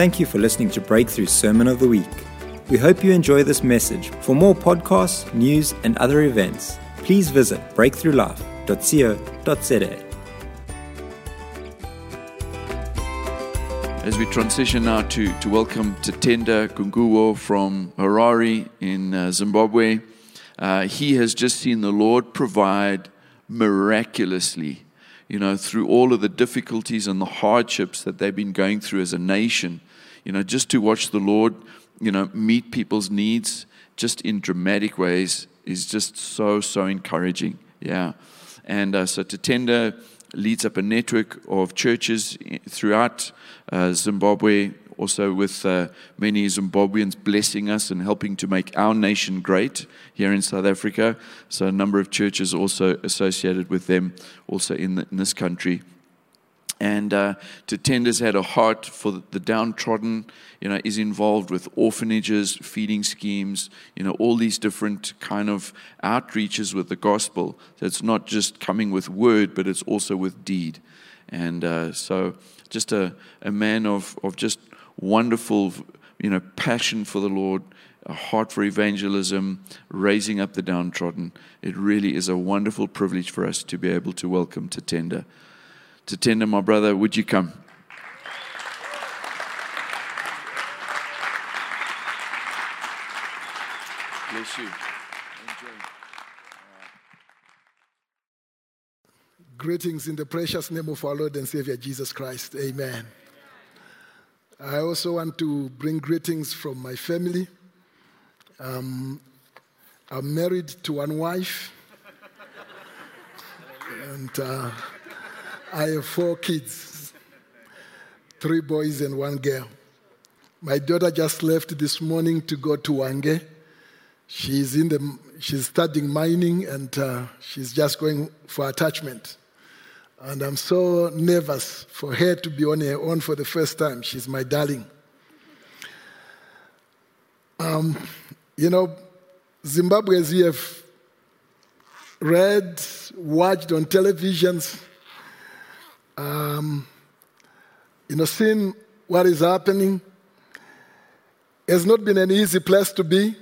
Thank you for listening to Breakthru Sermon of the Week. We hope you enjoy this message. For more podcasts, news, and other events, please visit breakthrulife.co.za. As we transition now to, to welcome Tatenda Gunguwo from Harare in uh, Zimbabwe, uh, he has just seen the Lord provide miraculously, you know, through all of the difficulties and the hardships that they've been going through as a nation. You know, just to watch the Lord, you know, meet people's needs just in dramatic ways is just so, so encouraging. Yeah. And uh, so Tatenda leads up a network of churches throughout uh, Zimbabwe, also with uh, many Zimbabweans blessing us and helping to make our nation great here in South Africa. So, a number of churches also associated with them, also in, the, in this country. And uh, Tatenda's had a heart for the downtrodden, you know, is involved with orphanages, feeding schemes, you know, all these different kind of outreaches with the gospel. So it's not just coming with word, but it's also with deed. And uh, so just a, a man of, of just wonderful, you know, passion for the Lord, a heart for evangelism, raising up the downtrodden. It really is a wonderful privilege for us to be able to welcome Tatenda Tatenda my brother. Would you come? Bless you. Greetings in the precious name of our Lord and Savior Jesus Christ. Amen. I also want to bring greetings from my family. Um, I'm married to one wife. and uh, I have four kids three boys and one girl. My daughter just left this morning to go to Hwange. She's, in the, she's studying mining and uh, she's just going for attachment. And I'm so nervous for her to be on her own for the first time. She's my darling. Um, you know, Zimbabwe, as you have read, watched on televisions, um, you know, seeing what is happening has not been an easy place to be.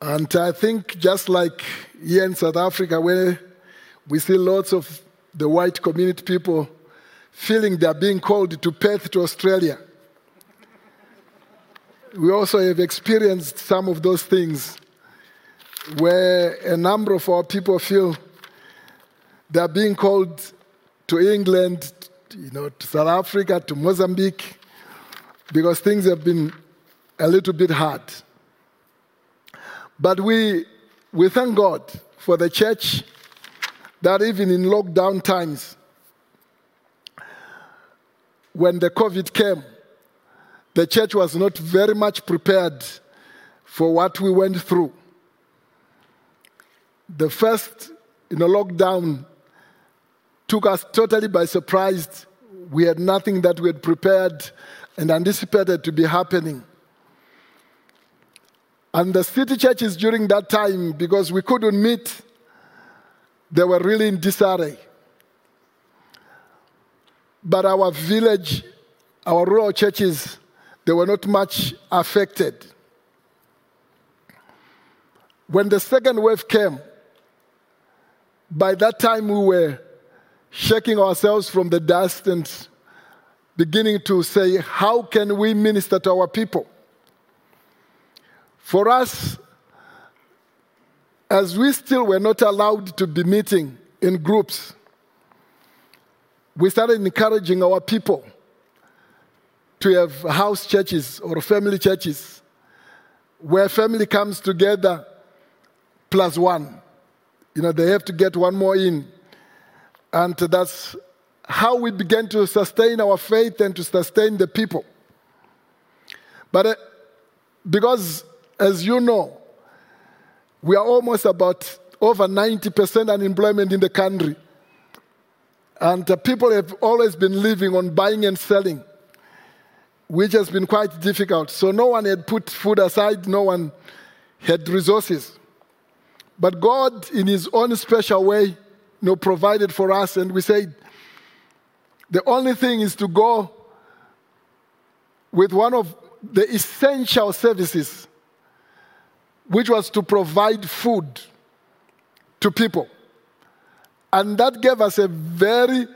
And I think just like here in South Africa, where we see lots of the white community people feeling they're being called to Perth to Australia. We also have experienced some of those things where a number of our people feel they're being called to England, you know, to South Africa, to Mozambique, because things have been a little bit hard. But we, we thank God for the church that even in lockdown times, when the COVID came, the church was not very much prepared for what we went through. The first you know, lockdown took us totally by surprise. We had nothing that we had prepared and anticipated to be happening. And the city churches during that time, because we couldn't meet, they were really in disarray. But our village, our rural churches, they were not much affected. When the second wave came, by that time we were shaking ourselves from the dust and beginning to say, How can we minister to our people? For us, as we still were not allowed to be meeting in groups, we started encouraging our people to have house churches or family churches where family comes together plus one. You know, they have to get one more in and that's how we began to sustain our faith and to sustain the people. But uh, because, as you know, we are almost about over 90% unemployment in the country. And uh, people have always been living on buying and selling, which has been quite difficult. So no one had put food aside, no one had resources. But God, in His own special way, you know, provided for us. And we said, the only thing is to go with one of the essential services, which was to provide food to people. And that gave us a very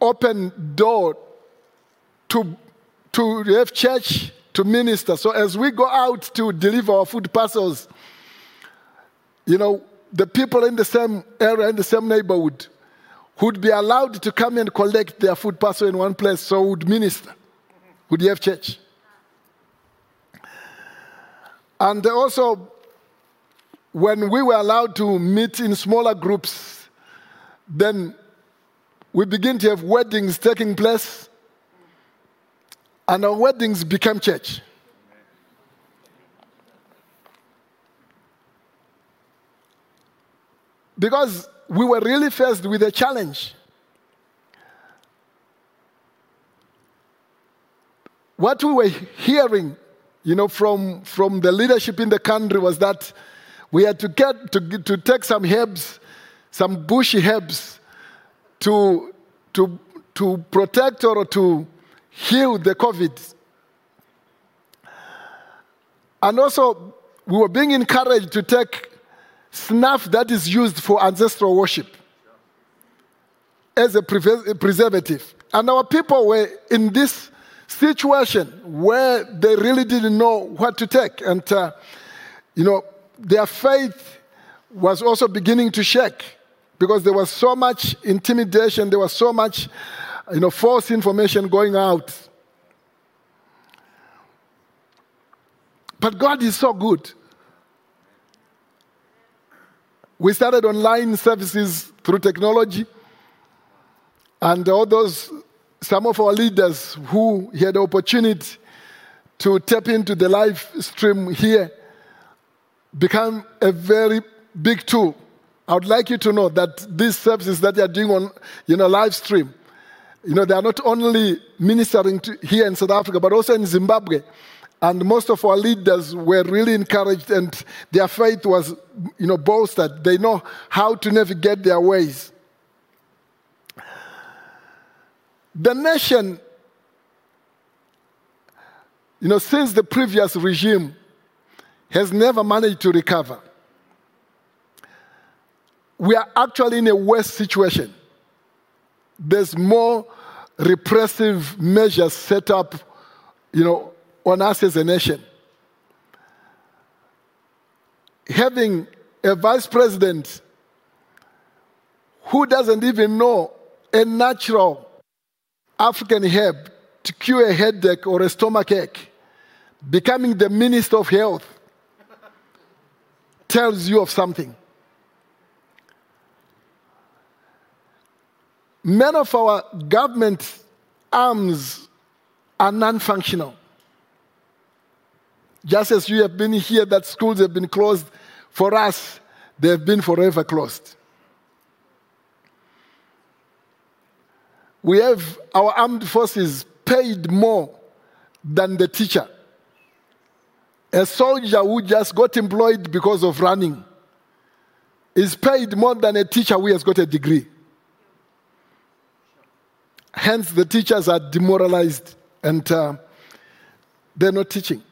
open door to, to have church to minister. So as we go out to deliver our food parcels, you know, the people in the same area, in the same neighborhood, would be allowed to come and collect their food parcel in one place, so would minister, would you have church. And also, when we were allowed to meet in smaller groups, then we begin to have weddings taking place, and our weddings became church. Because we were really faced with a challenge. What we were hearing, you know, from, from the leadership in the country was that we had to get to, to take some herbs, some bushy herbs, to, to, to protect or to heal the COVID. And also, we were being encouraged to take snuff that is used for ancestral worship as a preservative. And our people were in this situation where they really didn't know what to take. And, uh, you know, their faith was also beginning to shake because there was so much intimidation, there was so much, you know, false information going out. But God is so good. We started online services through technology. And all those, some of our leaders who had the opportunity to tap into the live stream here become a very big tool. I would like you to know that these services that you are doing on you know, live stream, you know, they are not only ministering to here in South Africa, but also in Zimbabwe. And most of our leaders were really encouraged, and their faith was, you know, bolstered. They know how to navigate their ways. The nation, you know, since the previous regime, has never managed to recover. We are actually in a worse situation. There's more repressive measures set up, you know, on us as a nation. Having a vice president who doesn't even know a natural African herb to cure a headache or a stomach ache, becoming the minister of health tells you of something. Many of our government arms are non functional. Just as you have been here, that schools have been closed, for us, they have been forever closed. We have our armed forces paid more than the teacher. A soldier who just got employed because of running is paid more than a teacher who has got a degree. Hence, the teachers are demoralized and uh, they're not teaching.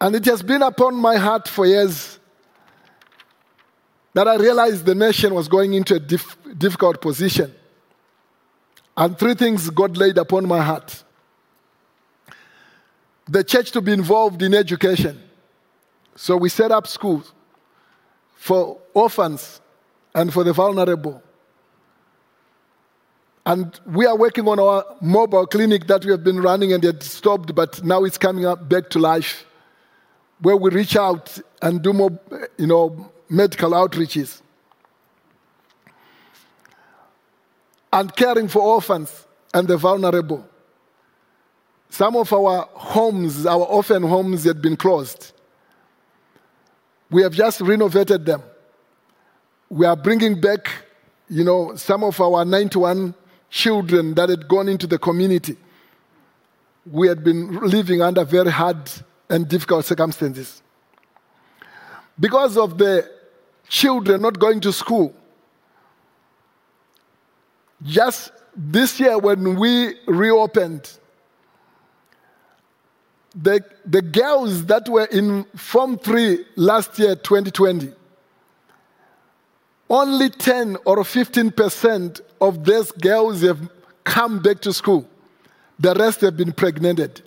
And it has been upon my heart for years that I realized the nation was going into a dif- difficult position. And three things God laid upon my heart the church to be involved in education. So we set up schools for orphans and for the vulnerable. And we are working on our mobile clinic that we have been running and it stopped, but now it's coming up back to life where we reach out and do more, you know, medical outreaches. And caring for orphans and the vulnerable. Some of our homes, our orphan homes, had been closed. We have just renovated them. We are bringing back, you know, some of our 91 children that had gone into the community. We had been living under very hard and difficult circumstances. Because of the children not going to school, just this year when we reopened, the, the girls that were in Form 3 last year, 2020, only 10 or 15% of these girls have come back to school. The rest have been pregnant.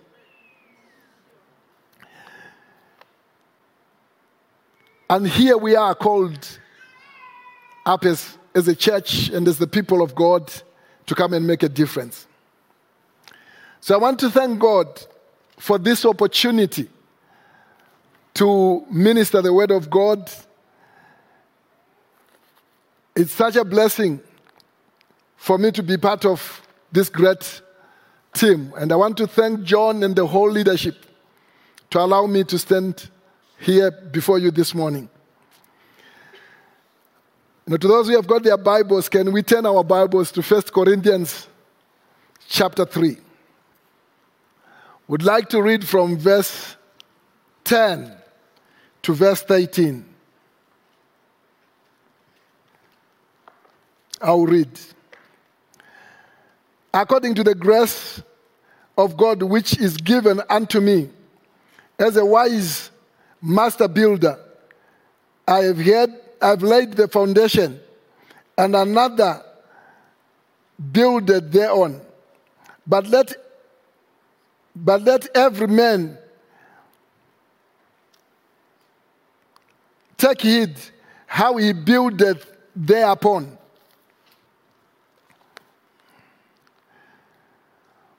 And here we are called up as, as a church and as the people of God to come and make a difference. So I want to thank God for this opportunity to minister the word of God. It's such a blessing for me to be part of this great team. And I want to thank John and the whole leadership to allow me to stand here before you this morning. Now, to those who have got their Bibles, can we turn our Bibles to 1 Corinthians chapter 3? Would like to read from verse 10 to verse 13. I'll read. According to the grace of God which is given unto me as a wise master builder, I have heard, I've laid the foundation, and another builded thereon. But let but let every man take heed how he buildeth thereupon.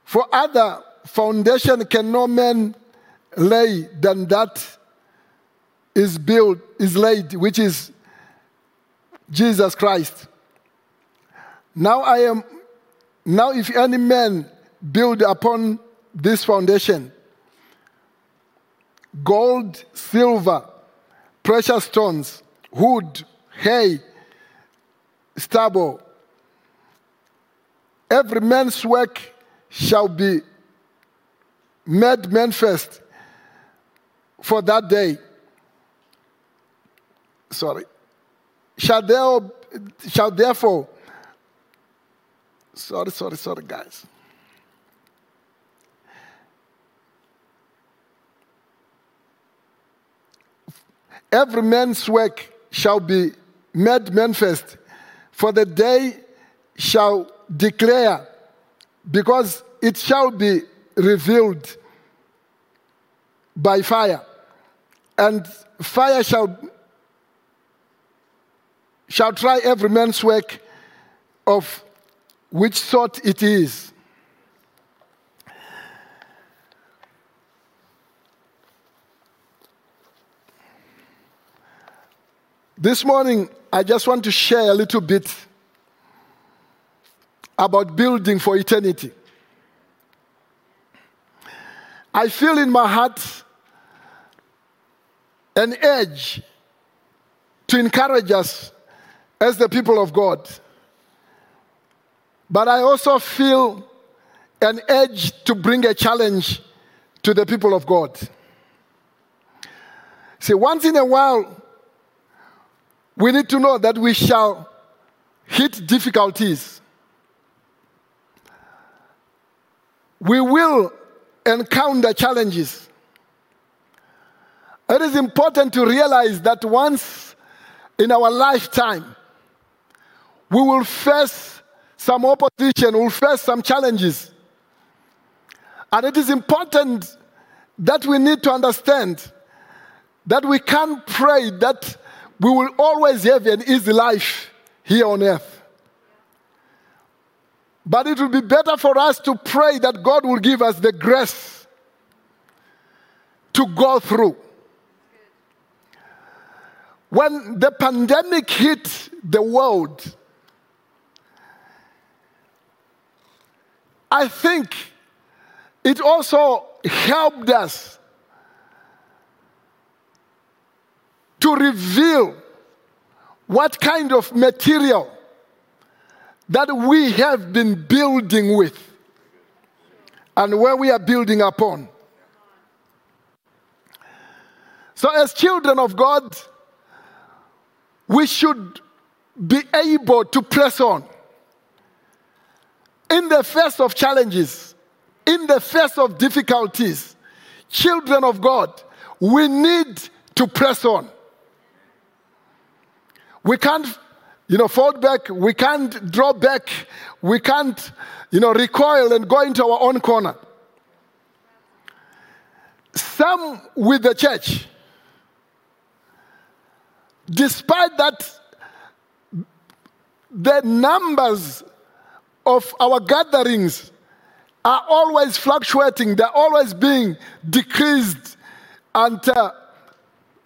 For other foundation can no man lay than that is built, is laid, which is Jesus Christ. Now I am, now if any man build upon this foundation gold, silver, precious stones, wood, hay, stubble. Every man's work shall be made manifest for that day. Sorry. Shall, there, shall therefore, sorry, sorry, sorry, guys. Every man's work shall be made manifest, for the day shall declare, because it shall be revealed by fire, and fire shall shall try every man's work of which sort it is. This morning, I just want to share a little bit about building for eternity. I feel in my heart an edge to encourage us as the people of God. But I also feel an edge to bring a challenge to the people of God. See, once in a while, we need to know that we shall hit difficulties. We will encounter challenges. It is important to realize that once in our lifetime, we will face some opposition, we'll face some challenges. And it is important that we need to understand that we can't pray that we will always have an easy life here on earth. But it will be better for us to pray that God will give us the grace to go through. When the pandemic hit the world, I think it also helped us to reveal what kind of material that we have been building with and where we are building upon. So, as children of God, we should be able to press on. In the face of challenges, in the face of difficulties, children of God, we need to press on. We can't, you know, fall back. We can't draw back. We can't, you know, recoil and go into our own corner. Some with the church, despite that, the numbers of our gatherings are always fluctuating, they're always being decreased, and uh,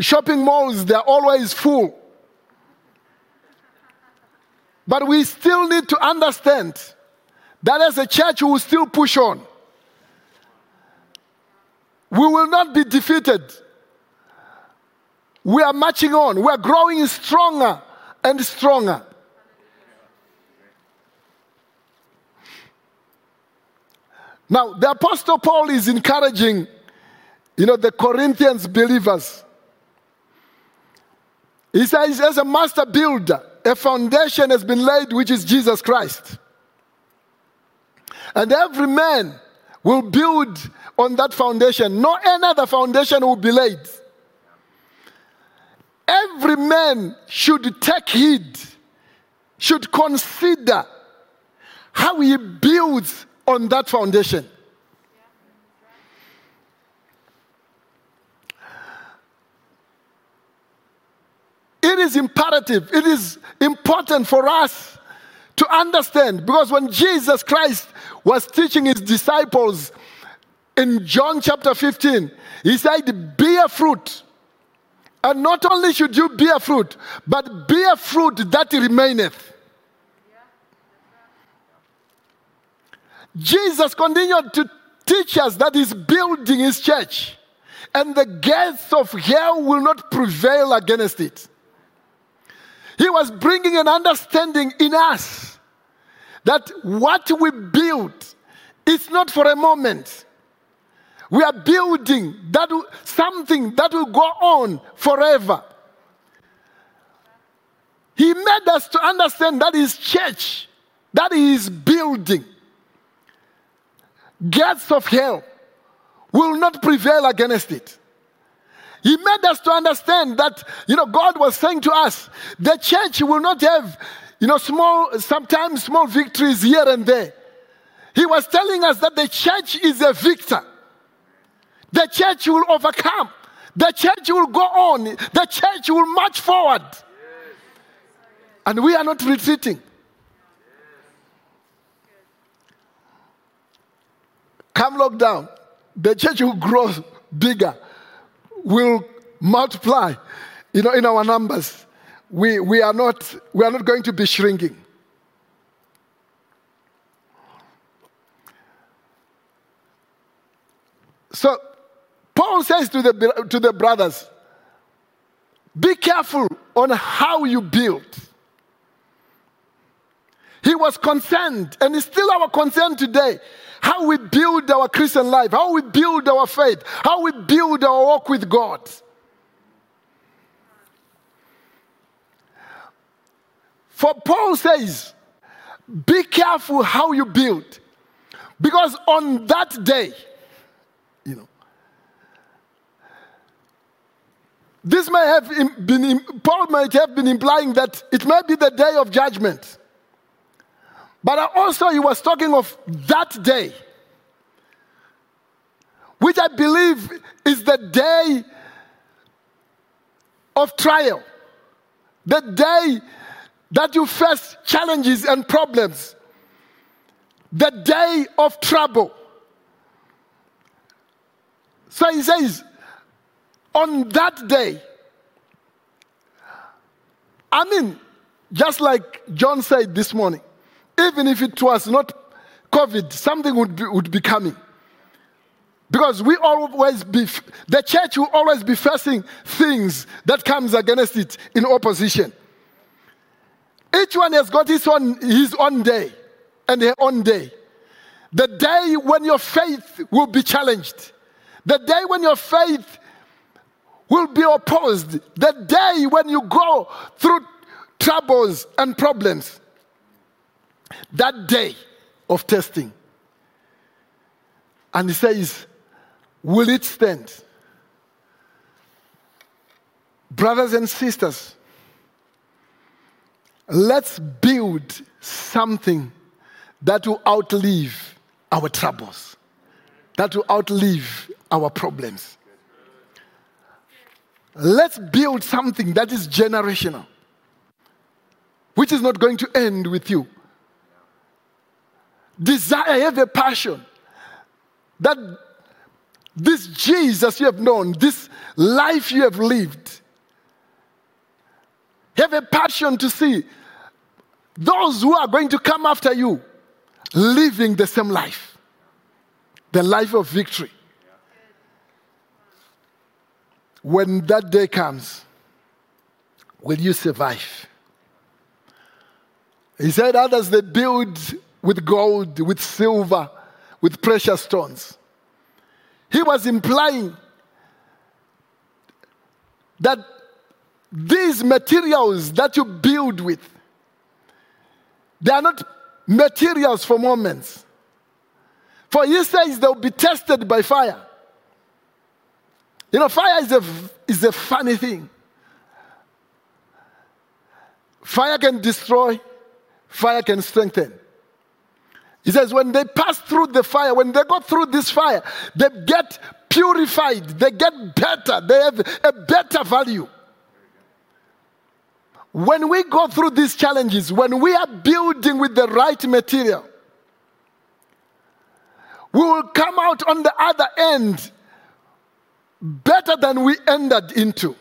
shopping malls, they're always full. But we still need to understand that as a church, we will still push on. We will not be defeated. We are marching on. We are growing stronger and stronger. Now, the Apostle Paul is encouraging, you know, the Corinthians believers. He says, as a master builder, a foundation has been laid, which is Jesus Christ. And every man will build on that foundation. No another foundation will be laid. Every man should take heed, should consider how he builds on that foundation. It is imperative, it is important for us to understand because when Jesus Christ was teaching his disciples in John chapter 15, he said, Bear fruit. And not only should you bear fruit, but bear fruit that remaineth. Jesus continued to teach us that he's building his church, and the gates of hell will not prevail against it. He was bringing an understanding in us that what we build is not for a moment. We are building that something that will go on forever. He made us to understand that his church, that he is building, gates of hell will not prevail against it. He made us to understand that, you know, God was saying to us, the church will not have, you know, small, sometimes small victories here and there. He was telling us that the church is a victor. The church will overcome. The church will go on. The church will march forward. And we are not retreating. Come lockdown, the church will grow bigger, will multiply, you know, in our numbers. We, we, are not, we are not going to be shrinking. So, Paul says to the, to the brothers, be careful on how you build. He was concerned, and it's still our concern today how we build our Christian life, how we build our faith, how we build our walk with God. For Paul says, be careful how you build. Because on that day, you know, this may have been, Paul might have been implying that it might be the day of judgment. But I also, he was talking of that day, which I believe is the day of trial, the day that you face challenges and problems, the day of trouble. So he says, on that day, I mean, just like John said this morning, even if it was not COVID, something would be, would be coming. Because we always be, the church will always be facing things that comes against it in opposition. Each one has got his own, his own day and her own day. The day when your faith will be challenged. The day when your faith will be opposed. The day when you go through troubles and problems. That day of testing. And he says, Will it stand? Brothers and sisters, let's build something that will outlive our troubles, that will outlive our problems. Let's build something that is generational, which is not going to end with you. Desire, have a passion that this Jesus you have known, this life you have lived, have a passion to see those who are going to come after you living the same life, the life of victory. When that day comes, will you survive? He said, Others they build with gold, with silver, with precious stones. He was implying that these materials that you build with, they are not materials for moments. For he says they'll be tested by fire. You know, fire is a, is a funny thing. Fire can destroy, fire can strengthen. He says, when they pass through the fire, when they go through this fire, they get purified, they get better, they have a better value. When we go through these challenges, when we are building with the right material, we will come out on the other end better than we entered into.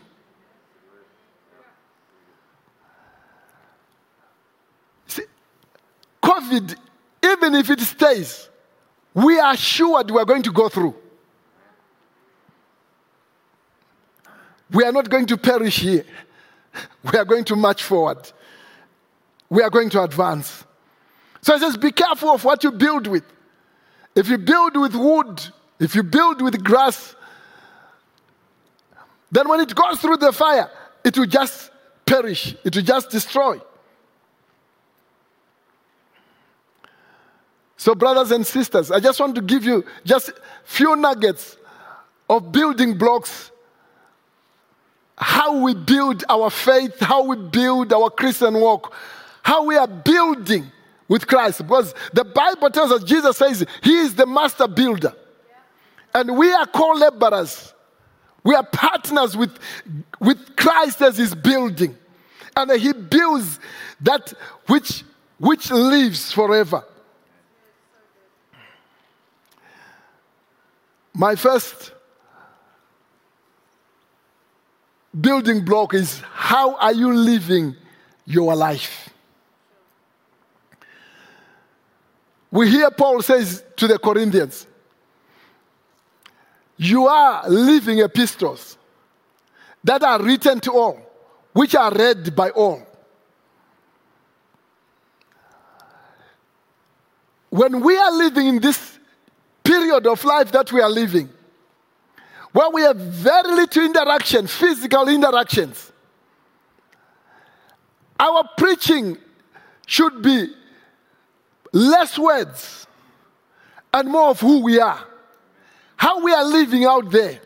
See, COVID, even if it stays, we are sure we are going to go through. We are not going to perish here. We are going to march forward. We are going to advance. So it says, be careful of what you build with. If you build with wood, if you build with grass, then when it goes through the fire, it will just perish, it will just destroy. So, brothers and sisters, I just want to give you just few nuggets of building blocks how we build our faith, how we build our Christian walk, how we are building with Christ. Because the Bible tells us, Jesus says, He is the master builder. And we are co laborers. We are partners with, with Christ as He's building. And He builds that which, which lives forever. My first building block is how are you living your life? We hear Paul says to the Corinthians, You are living epistles that are written to all, which are read by all. When we are living in this period of life that we are living, where we have very little interaction, physical interactions. Our preaching should be less words and more of who we are, how we are living out there.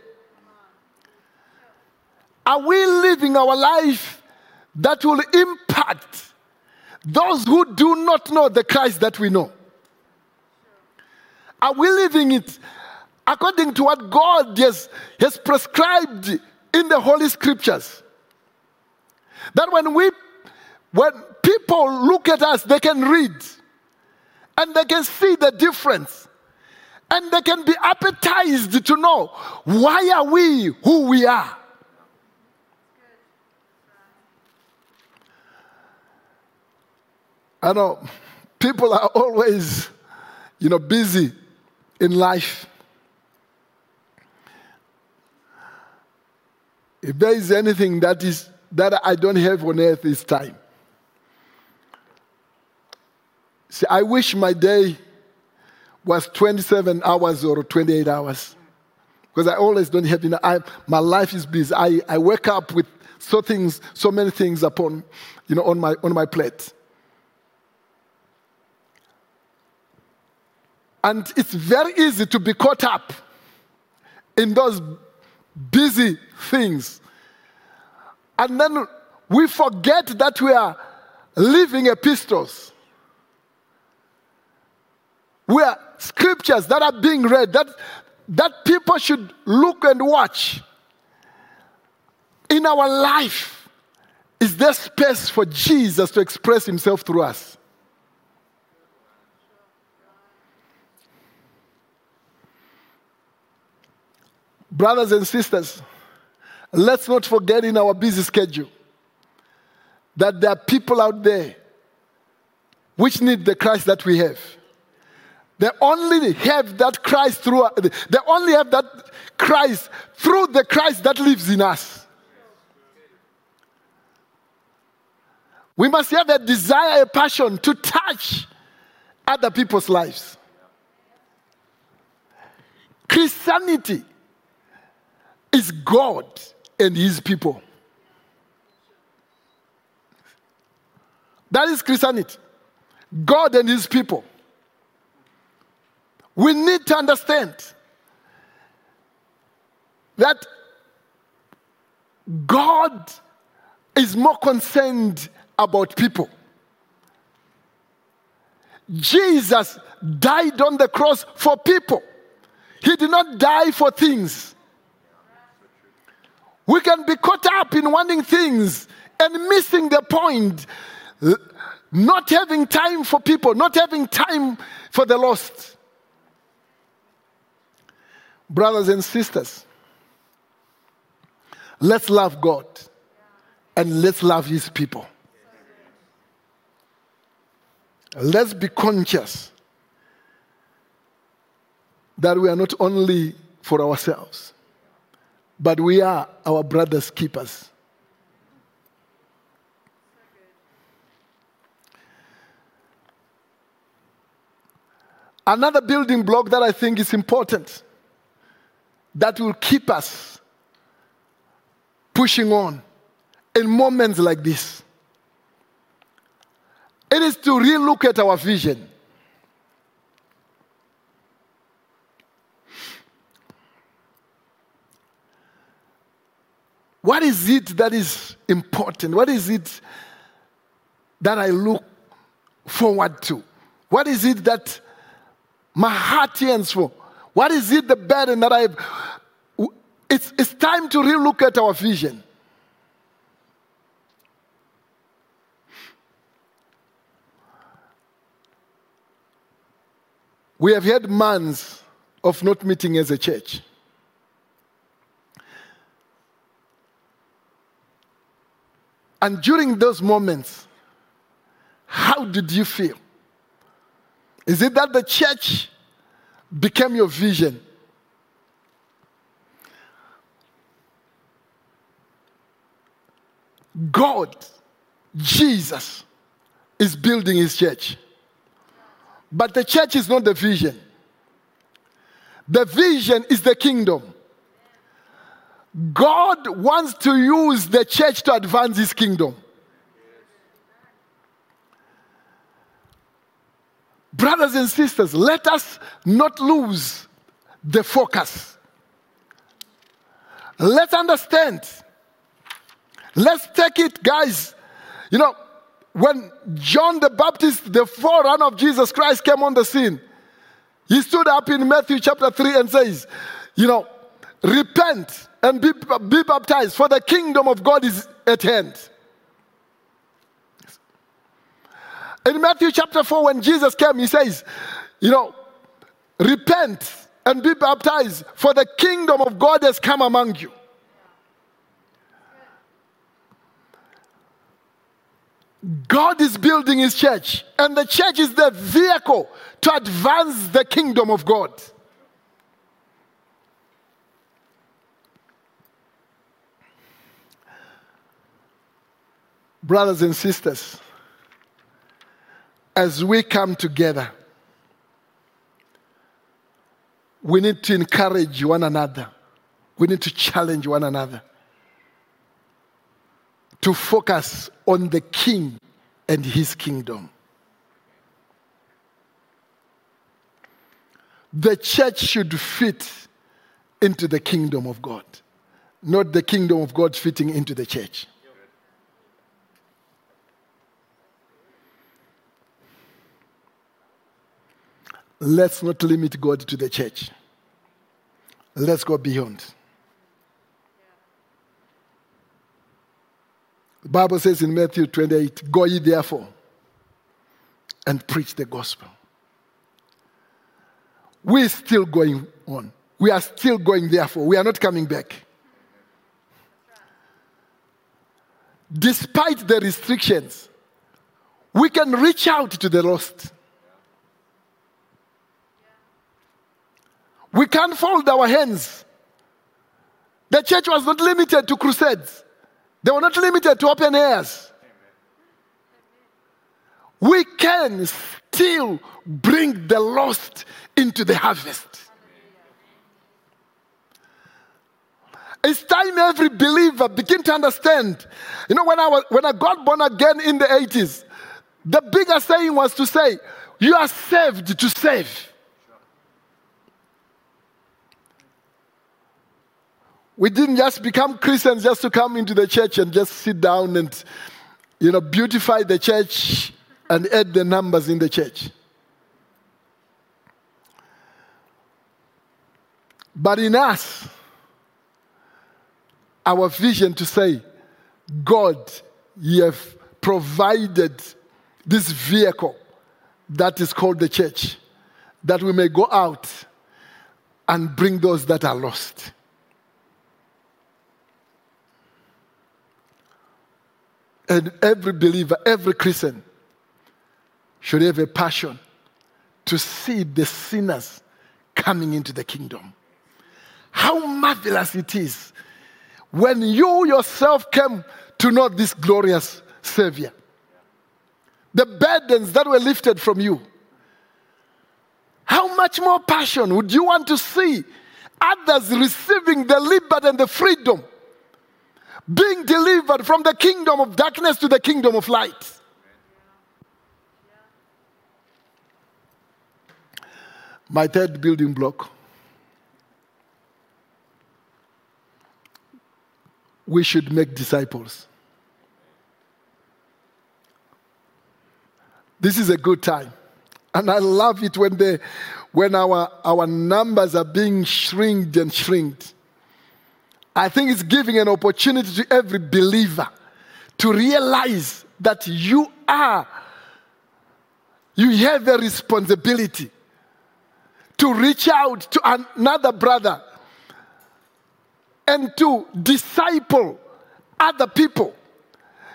Are we living our life that will impact those who do not know the Christ that we know? Are we living it according to what God has, has prescribed in the Holy Scriptures. That when we when people look at us, they can read and they can see the difference. And they can be appetized to know why are we who we are. I know people are always, you know, busy in life. If there is anything that is that I don't have on earth is time. See, I wish my day was 27 hours or 28 hours. Because I always don't have enough. I, my life is busy. I, I wake up with so things, so many things upon, you know, on my on my plate. And it's very easy to be caught up in those busy things. And then we forget that we are living epistles. We are scriptures that are being read, that, that people should look and watch. In our life, is there space for Jesus to express himself through us? Brothers and sisters, let's not forget in our busy schedule that there are people out there which need the Christ that we have. They only have that Christ through, uh, they only have that Christ through the Christ that lives in us. We must have a desire, a passion to touch other people's lives. Christianity is God and His people. That is Christianity. God and His people. We need to understand that God is more concerned about people. Jesus died on the cross for people. He did not die for things. We can be caught up in wanting things and missing the point, not having time for people, not having time for the lost. Brothers and sisters, let's love God and let's love His people. Let's be conscious that we are not only for ourselves, but we are our brother's keepers. Another building block that I think is important that will keep us pushing on in moments like this. It is to relook at our vision. What is it that is important? What is it that I look forward to? What is it that my heart yearns for? What is it the burden that I've. It's, it's time to relook at our vision. We have had months of not meeting as a church. And during those moments, how did you feel? Is it that the church became your vision? God, Jesus, is building his church. But the church is not the vision. The vision is the kingdom. God wants to use the church to advance his kingdom. Brothers and sisters, let us not lose the focus. Let's understand. Let's take it, guys. You know, when John the Baptist, the forerunner of Jesus Christ, came on the scene, he stood up in Matthew chapter 3 and says, You know, repent and be, be baptized, for the kingdom of God is at hand. In Matthew chapter 4, when Jesus came, he says, You know, repent and be baptized, for the kingdom of God has come among you. God is building his church, and the church is the vehicle to advance the kingdom of God. Brothers and sisters, as we come together, we need to encourage one another. We need to challenge one another to focus on the King and his kingdom. the church should fit into the kingdom of God, not the kingdom of God fitting into the church. Let's not limit God to the church. Let's go beyond. The Bible says in Matthew 28 Go ye therefore and preach the gospel. We're still going on. We are still going, therefore. We are not coming back. Despite the restrictions, we can reach out to the lost. We can't fold our hands. The church was not limited to crusades, they were not limited to open airs. We can still bring the lost into the harvest. It's time every believer begin to understand. You know, when I, was, when I got born again in the 80s, the bigger saying was to say, You are saved to save. We didn't just become Christians just to come into the church and just sit down and, you know, beautify the church and add the numbers in the church. But in us, our vision to say, God, you have provided this vehicle that is called the church, that we may go out and bring those that are lost. And every believer, every Christian should have a passion to see the sinners coming into the kingdom. How marvelous it is when you yourself came to know this glorious Savior. The burdens that were lifted from you. How much more passion would you want to see others receiving the liberty and the freedom, being delivered from the kingdom of darkness to the kingdom of light? My third building block we should make disciples. This is a good time. And I love it when, they, when our, our numbers are being shrinked and shrinked. I think it's giving an opportunity to every believer to realize that you are, you have a responsibility to reach out to another brother and to disciple other people.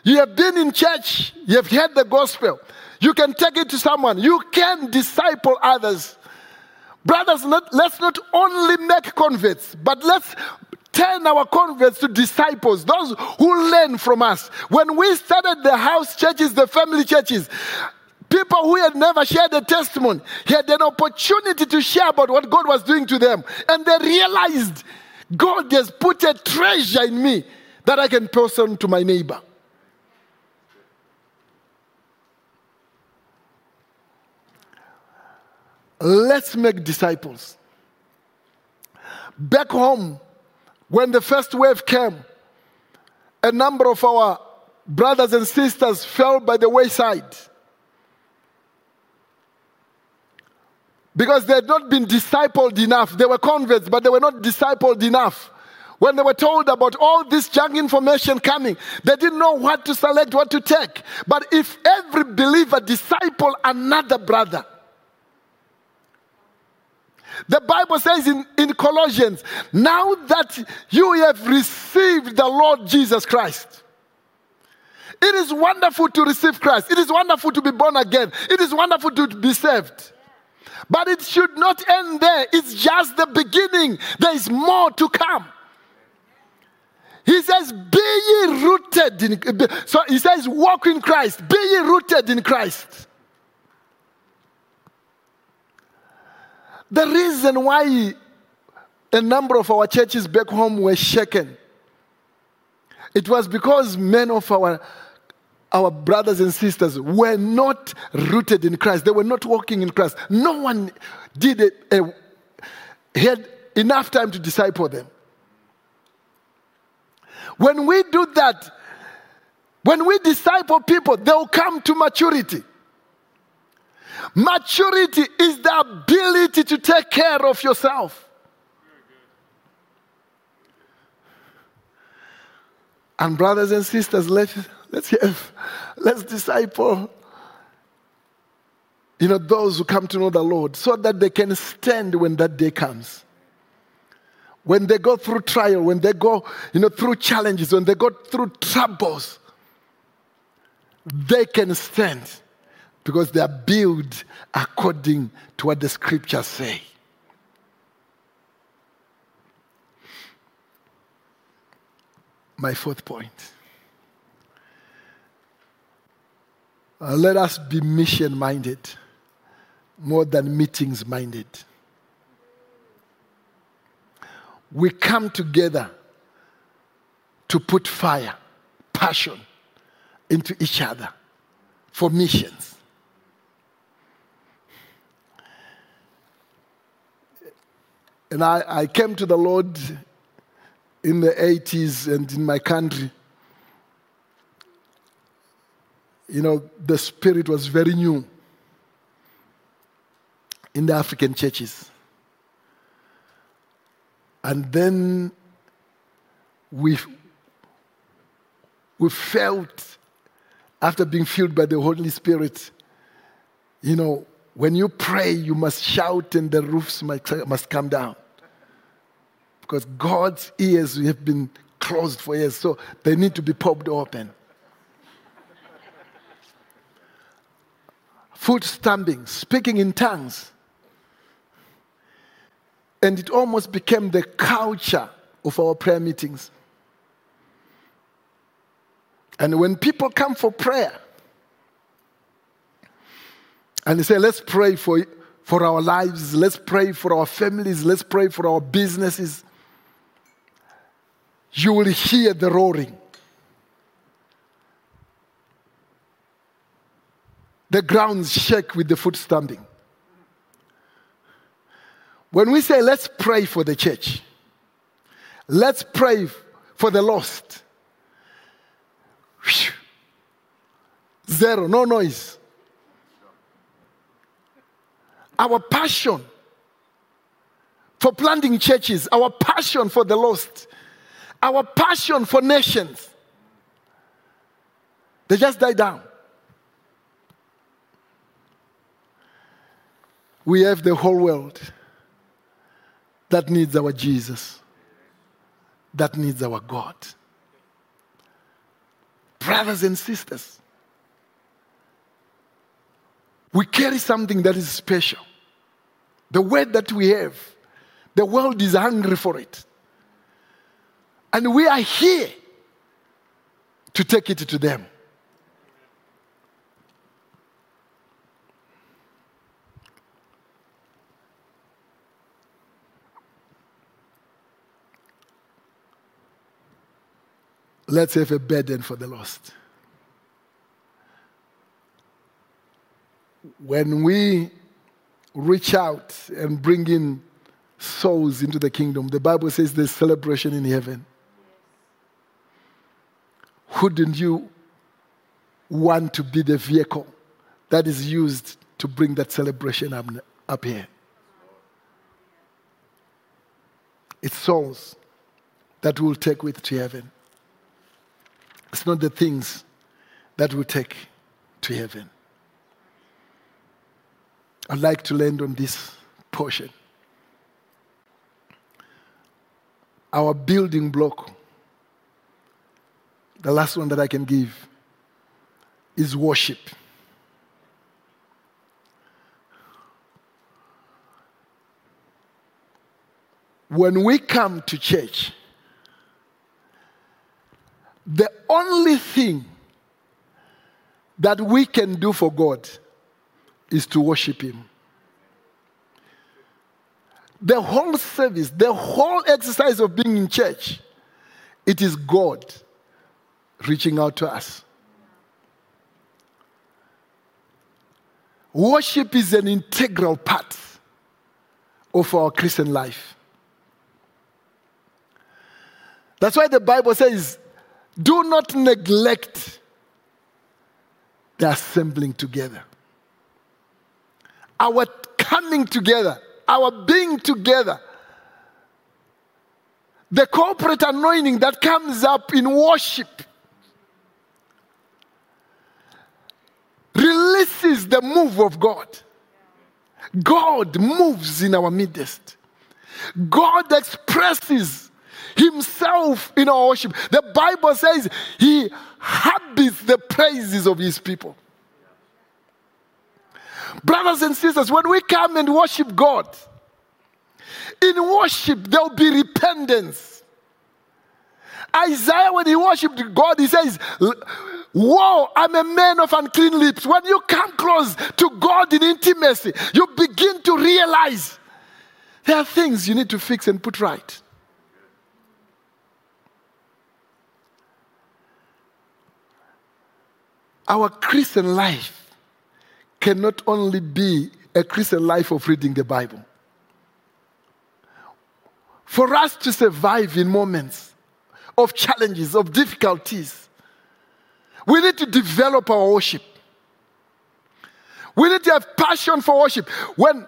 You have been in church, you have heard the gospel. You can take it to someone. You can disciple others. Brothers, let's not only make converts, but let's turn our converts to disciples, those who learn from us. When we started the house churches, the family churches, people who had never shared a testimony had an opportunity to share about what God was doing to them. And they realized God has put a treasure in me that I can pass on to my neighbor. Let's make disciples. Back home, when the first wave came, a number of our brothers and sisters fell by the wayside. Because they had not been discipled enough. They were converts, but they were not discipled enough. When they were told about all this junk information coming, they didn't know what to select, what to take. But if every believer disciple another brother, the Bible says in, Colossians, now that you have received the Lord Jesus Christ, it is wonderful to receive Christ. It is wonderful to be born again. It is wonderful to be saved. But it should not end there. It's just the beginning. There is more to come. He says, Be ye rooted in. So he says, Walk in Christ. Be ye rooted in Christ. The reason why a number of our churches back home were shaken, it was because many of our our brothers and sisters were not rooted in Christ. They were not walking in Christ. No one did a He had enough time to disciple them. When we do that, when we disciple people, they'll come to maturity. Maturity is the ability to take care of yourself. And brothers and sisters, let's, let's have, let's disciple, you know, those who come to know the Lord so that they can stand when that day comes. When they go through trial, when they go, you know, through challenges, when they go through troubles, they can stand because they are built according to what the scriptures say. My fourth point. Uh, let us be mission minded more than meetings minded. We come together to put fire, passion into each other for missions. And I, I came to the Lord in the 80s and in my country. You know, the spirit was very new in the African churches. And then we, we felt, after being filled by the Holy Spirit, you know, when you pray, you must shout and the roofs must, must come down. Because God's ears have been closed for years, so they need to be popped open. Foot stamping, speaking in tongues. And it almost became the culture of our prayer meetings. And when people come for prayer, and they say, let's pray for, for our lives, let's pray for our families, let's pray for our businesses, you will hear the roaring. The ground shake with the foot stamping. When we say, let's pray for the church, let's pray for the lost. Zero, no noise. Our passion for planting churches, our passion for the lost, our passion for nations, they just die down. We have the whole world that needs our Jesus, that needs our God. Brothers and sisters, we carry something that is special. The word that we have, the world is hungry for it. And we are here to take it to them. Let's have a burden for the lost. When we reach out and bring in souls into the kingdom, the Bible says there's celebration in heaven. Wouldn't you want to be the vehicle that is used to bring that celebration up, up here? It's souls that we'll take with to heaven. It's not the things that we take to heaven. I'd like to land on this portion. Our building block, the last one that I can give, is worship. When we come to church, the only thing that we can do for God is to worship Him. The whole service, the whole exercise of being in church, it is God reaching out to us. Worship is an integral part of our Christian life. That's why the Bible says, do not neglect the assembling together. Our coming together, our being together, the corporate anointing that comes up in worship releases the move of God. God moves in our midst. God expresses himself in our worship. The Bible says he habits the praises of his people. Brothers and sisters, when we come and worship God, in worship there will be repentance. Isaiah, when he worshiped God, he says, Whoa, I'm a man of unclean lips. When you come close to God in intimacy, you begin to realize there are things you need to fix and put right. Our Christian life cannot only be a Christian life of reading the Bible. For us to survive in moments of challenges, of difficulties, we need to develop our worship. We need to have passion for worship. When,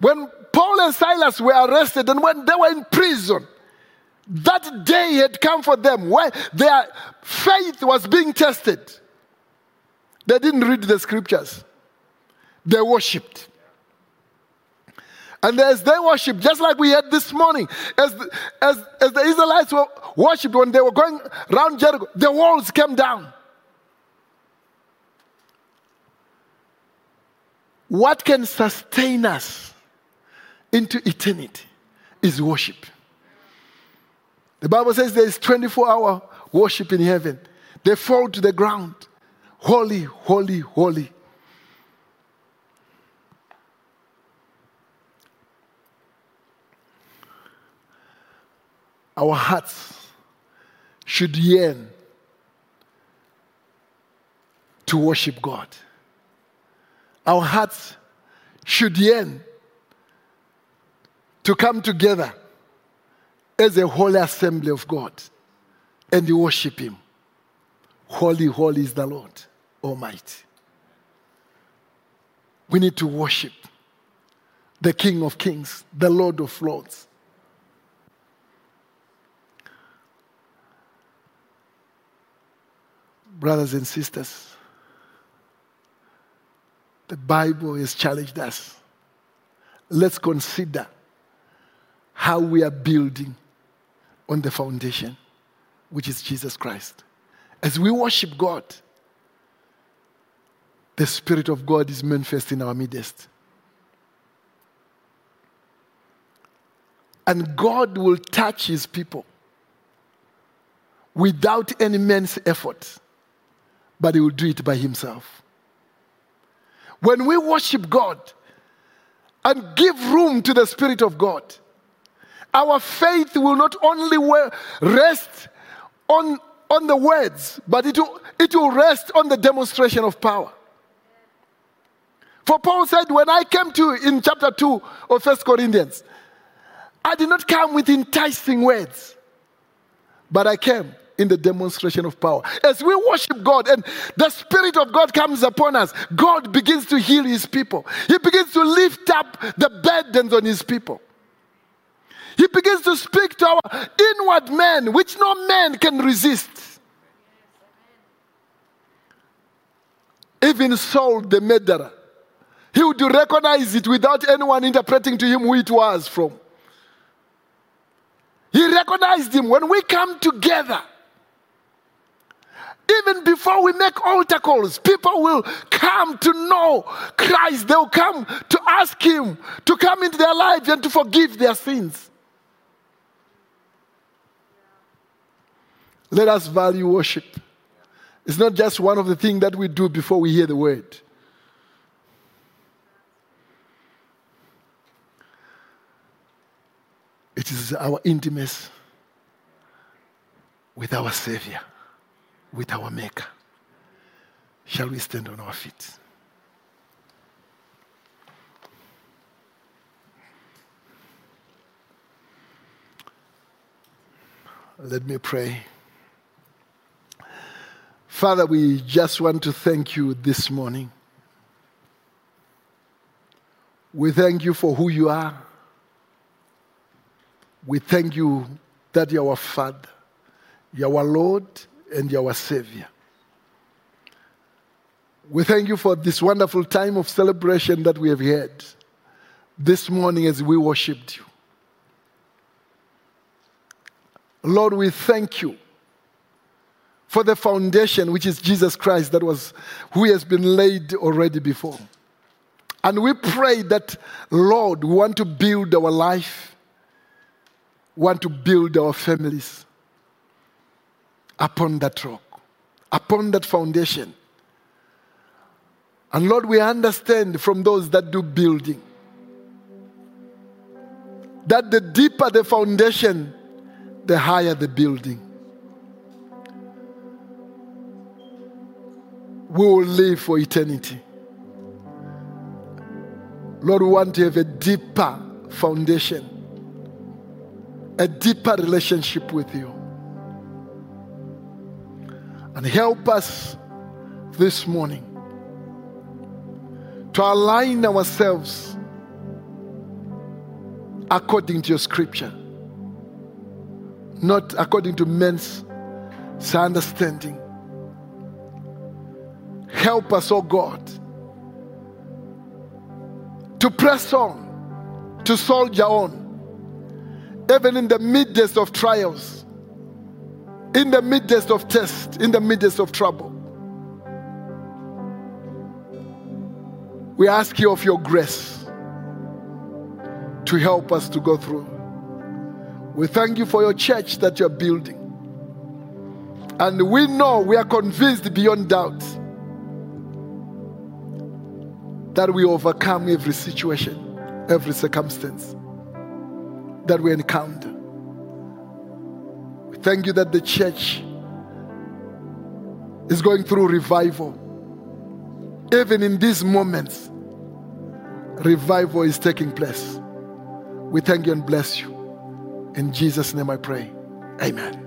when Paul and Silas were arrested and when they were in prison, that day had come for them where their faith was being tested. They didn't read the scriptures, they worshipped. And as they worshiped, just like we had this morning, as the, as, as the Israelites were worshipped when they were going around Jericho, the walls came down. What can sustain us into eternity is worship. The Bible says there is 24 hour worship in heaven. They fall to the ground. Holy, holy, holy. Our hearts should yearn to worship God. Our hearts should yearn to come together as a holy assembly of God and worship Him. Holy, holy is the Lord. Almighty. We need to worship the King of Kings, the Lord of Lords. Brothers and sisters, the Bible has challenged us. Let's consider how we are building on the foundation, which is Jesus Christ. As we worship God, the Spirit of God is manifest in our midst. And God will touch his people without any man's effort, but he will do it by himself. When we worship God and give room to the Spirit of God, our faith will not only rest on, on the words, but it will, it will rest on the demonstration of power. For Paul said, when I came to in chapter 2 of First Corinthians, I did not come with enticing words, but I came in the demonstration of power. As we worship God and the Spirit of God comes upon us, God begins to heal His people. He begins to lift up the burdens on His people. He begins to speak to our inward man, which no man can resist. Even Saul, the murderer, he would recognize it without anyone interpreting to him who it was from. He recognized him when we come together. Even before we make altar calls, people will come to know Christ. They'll come to ask Him to come into their lives and to forgive their sins. Let us value worship. It's not just one of the things that we do before we hear the word. It is our intimacy with our Savior, with our Maker. Shall we stand on our feet? Let me pray. Father, we just want to thank you this morning. We thank you for who you are. We thank you that you are our Father, you are our Lord, and our Savior. We thank you for this wonderful time of celebration that we have had this morning as we worshiped you. Lord, we thank you for the foundation, which is Jesus Christ, that was who has been laid already before. And we pray that, Lord, we want to build our life, want to build our families upon that rock, upon that foundation. And Lord, we understand from those that do building that the deeper the foundation, the higher the building. We will live for eternity. Lord, we want to have a deeper foundation, a deeper relationship with you. And help us this morning to align ourselves according to your scripture not according to men's understanding. Help us, oh God, to press on, to soldier on, even in the midst of trials, in the midst of test, in the midst of trouble. We ask you of your grace to help us to go through. We thank you for your church that you're building. And we know, we are convinced beyond doubt that we overcome every situation, every circumstance that we encounter. Thank you that the church is going through revival. Even in these moments, revival is taking place. We thank you and bless you. In Jesus' name I pray. Amen.